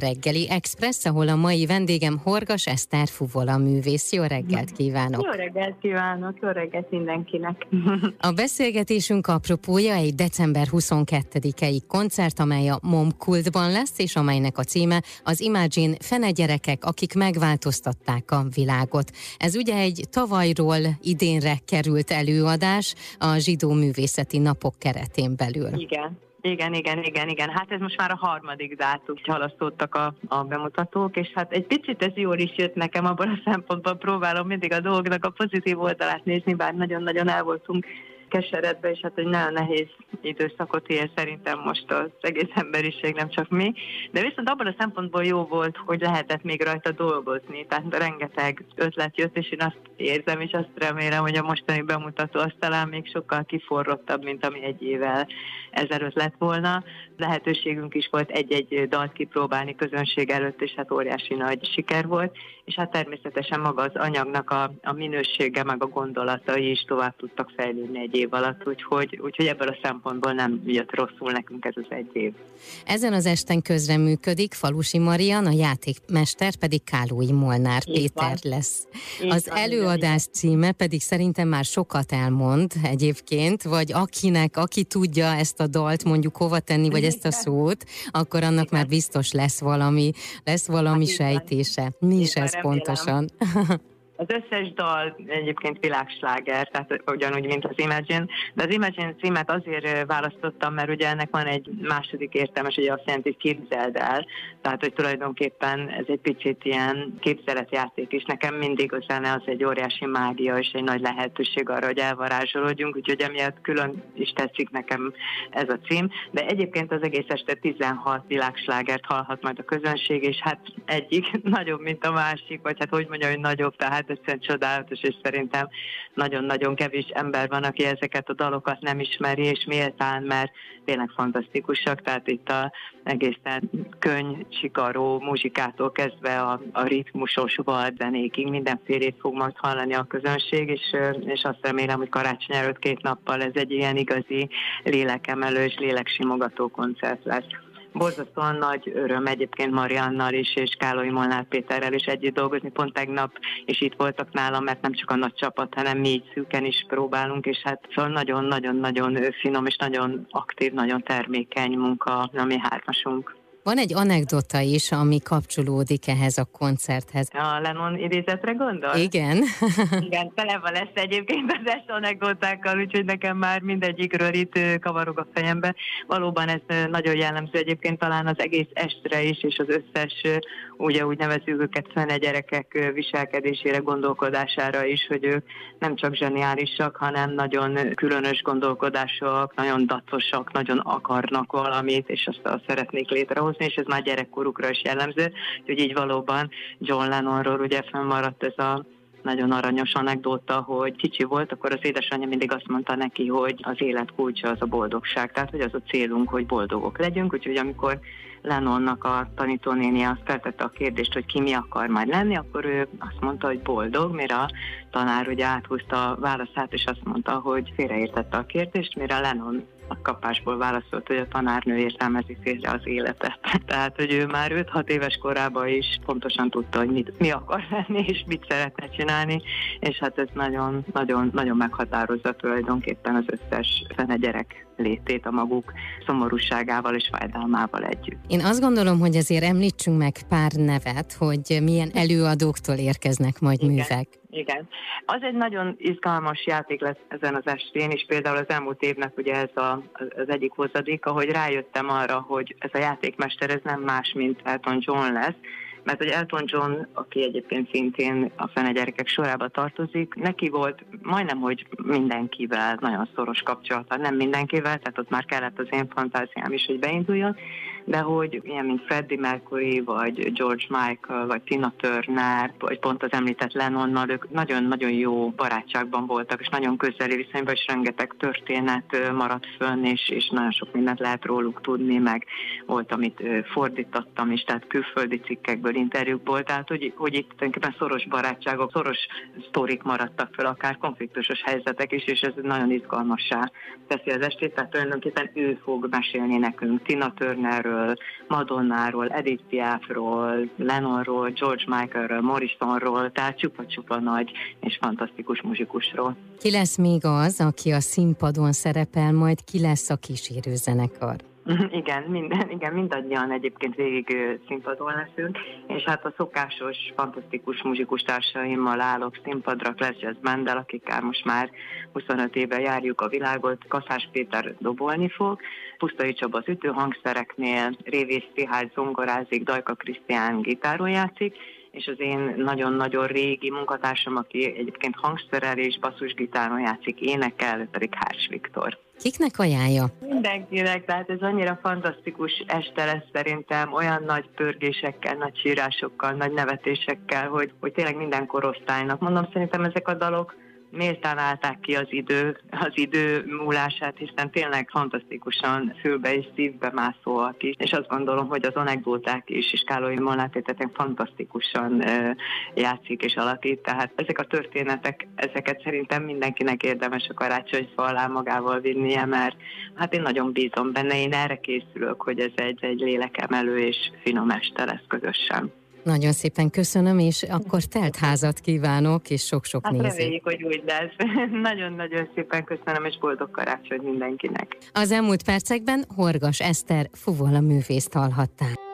Reggeli Express, ahol a mai vendégem Horgas Eszter Fuvola művész. Jó reggelt kívánok! Jó reggelt kívánok, jó reggelt mindenkinek! A beszélgetésünk apropója egy december 22-i koncert, amely a Mom Kultban lesz, és amelynek a címe az Imagine Fene gyerekek, akik megváltoztatták a világot. Ez ugye egy tavalyról idénre került előadás a zsidó művészeti napok keretén belül. Igen. Igen, igen, igen, igen. Hát ez most már a harmadik dátum, hogy halasztottak a, a bemutatók, és hát egy picit ez jól is jött nekem, abban a szempontból próbálom mindig a dolgnak a pozitív oldalát nézni, bár nagyon-nagyon el voltunk keseredbe, és hát egy nagyon nehéz időszakot él szerintem most az egész emberiség, nem csak mi. De viszont abban a szempontból jó volt, hogy lehetett még rajta dolgozni, tehát rengeteg ötlet jött, és én azt érzem, és azt remélem, hogy a mostani bemutató az talán még sokkal kiforrottabb, mint ami egy évvel ezelőtt lett volna. Lehetőségünk is volt egy-egy dalt kipróbálni közönség előtt, és hát óriási nagy siker volt, és hát természetesen maga az anyagnak a, a minősége, meg a gondolatai is tovább tudtak fejlődni egy év alatt, úgyhogy, úgyhogy ebből a szempontból nem jött rosszul nekünk ez az egy év. Ezen az esten közreműködik Falusi Marian, a játékmester pedig Kálói Molnár Így Péter van. lesz. Így az van, előadás igen. címe pedig szerintem már sokat elmond egyébként, vagy akinek, aki tudja ezt a dalt mondjuk hova tenni, vagy ezt a szót, akkor annak igen. már biztos lesz valami, lesz valami hát, sejtése. Mi is ez remélem. pontosan? Az összes dal egyébként világsláger, tehát ugyanúgy, mint az Imagine, de az Imagine címet azért választottam, mert ugye ennek van egy második értelmes, hogy azt jelenti, hogy képzeld el, tehát hogy tulajdonképpen ez egy picit ilyen képzeletjáték is. Nekem mindig a zene az egy óriási mágia és egy nagy lehetőség arra, hogy elvarázsolódjunk, úgyhogy emiatt külön is tetszik nekem ez a cím, de egyébként az egész este 16 világslágert hallhat majd a közönség, és hát egyik nagyobb, mint a másik, vagy hát hogy mondja, hogy nagyobb, tehát hát egyszerűen csodálatos, és szerintem nagyon-nagyon kevés ember van, aki ezeket a dalokat nem ismeri, és méltán, mert tényleg fantasztikusak, tehát itt a egészen könyv, csikaró muzsikától kezdve a, a ritmusos valzenékig mindenfélét fog majd hallani a közönség, és, és azt remélem, hogy karácsony előtt két nappal ez egy ilyen igazi lélekemelő és léleksimogató koncert lesz borzasztóan nagy öröm egyébként Mariannal is, és Kálói Molnár Péterrel is együtt dolgozni. Pont tegnap és itt voltak nálam, mert nem csak a nagy csapat, hanem mi így szűken is próbálunk, és hát szóval nagyon-nagyon-nagyon finom és nagyon aktív, nagyon termékeny munka a mi hármasunk. Van egy anekdota is, ami kapcsolódik ehhez a koncerthez. A Lennon idézetre gondol? Igen. Igen, tele van lesz egyébként az est anekdotákkal, úgyhogy nekem már mindegyikről itt kavarog a fejembe. Valóban ez nagyon jellemző egyébként talán az egész estre is, és az összes, ugye úgy nevezük őket fene gyerekek viselkedésére, gondolkodására is, hogy ők nem csak zseniálisak, hanem nagyon különös gondolkodások, nagyon dacosak, nagyon akarnak valamit, és azt szeretnék létrehozni dolgozni, és ez már gyerekkorukra is jellemző, hogy így valóban John Lennonról ugye fennmaradt ez a nagyon aranyos anekdóta, hogy kicsi volt, akkor az édesanyja mindig azt mondta neki, hogy az élet kulcsa az a boldogság, tehát hogy az a célunk, hogy boldogok legyünk, úgyhogy amikor Lennonnak a tanítónéni azt feltette a kérdést, hogy ki mi akar majd lenni, akkor ő azt mondta, hogy boldog, mire a tanár ugye áthúzta a válaszát, és azt mondta, hogy félreértette a kérdést, mire Lennon a kapásból válaszolt, hogy a tanárnő értelmezi félre az életet. Tehát, hogy ő már 5-6 éves korában is pontosan tudta, hogy mit, mi akar lenni, és mit szeretne csinálni, és hát ez nagyon, nagyon, nagyon meghatározza tulajdonképpen az összes fene gyerek létét a maguk szomorúságával és fájdalmával együtt. Én azt gondolom, hogy azért említsünk meg pár nevet, hogy milyen előadóktól érkeznek majd Igen. művek. Igen. Az egy nagyon izgalmas játék lesz ezen az estén, és például az elmúlt évnek ugye ez a, az egyik hozadék, ahogy rájöttem arra, hogy ez a játékmester ez nem más, mint Elton John lesz, mert hogy Elton John, aki egyébként szintén a fene gyerekek sorába tartozik, neki volt majdnem, hogy mindenkivel nagyon szoros kapcsolata, nem mindenkivel, tehát ott már kellett az én fantáziám is, hogy beinduljon, de hogy ilyen, mint Freddie Mercury, vagy George Michael, vagy Tina Turner, vagy pont az említett Lennonnal, ők nagyon-nagyon jó barátságban voltak, és nagyon közeli viszonyban, és rengeteg történet maradt fönn, és, és nagyon sok mindent lehet róluk tudni, meg volt, amit fordítottam is, tehát külföldi cikkekből, interjúkból, tehát hogy, hogy itt tulajdonképpen szoros barátságok, szoros sztorik maradtak fel, akár konfliktusos helyzetek is, és ez nagyon izgalmassá teszi az estét, tehát tulajdonképpen ő fog mesélni nekünk Tina Turnerről, Madonnáról, Edith Piafról, Lennonról, George Michaelről, Morrisonról, tehát csupa-csupa nagy és fantasztikus muzsikusról. Ki lesz még az, aki a színpadon szerepel, majd ki lesz a kísérőzenekar? Igen, minden, igen, mindannyian egyébként végig színpadon leszünk, és hát a szokásos, fantasztikus muzsikus társaimmal állok színpadra, Clash Jazz Bandel, akikkel most már 25 éve járjuk a világot, Kaszás Péter dobolni fog, Pusztai Csaba az ütőhangszereknél, Révész Szihárd zongorázik, Dajka Krisztián gitáron játszik, és az én nagyon-nagyon régi munkatársam, aki egyébként hangszerel és basszusgitáron játszik, énekel, pedig Hárs Viktor. Kiknek ajánlja? Mindenkinek, tehát ez annyira fantasztikus este lesz szerintem, olyan nagy pörgésekkel, nagy sírásokkal, nagy nevetésekkel, hogy, hogy tényleg minden korosztálynak. Mondom, szerintem ezek a dalok méltán állták ki az idő, az idő múlását, hiszen tényleg fantasztikusan fülbe és szívbe mászóak is, és azt gondolom, hogy az anekdóták is, és Kálói Molnátétetek fantasztikusan játszik és alakít, tehát ezek a történetek, ezeket szerintem mindenkinek érdemes a karácsonyfa alá magával vinnie, mert hát én nagyon bízom benne, én erre készülök, hogy ez egy, egy lélekemelő és finom este lesz közösen. Nagyon szépen köszönöm, és akkor telt házat kívánok, és sok-sok hát nézőt. reméljük, hogy úgy lesz. Nagyon-nagyon szépen köszönöm, és boldog karácsony mindenkinek. Az elmúlt percekben Horgas Eszter fuvola művészt hallhatták.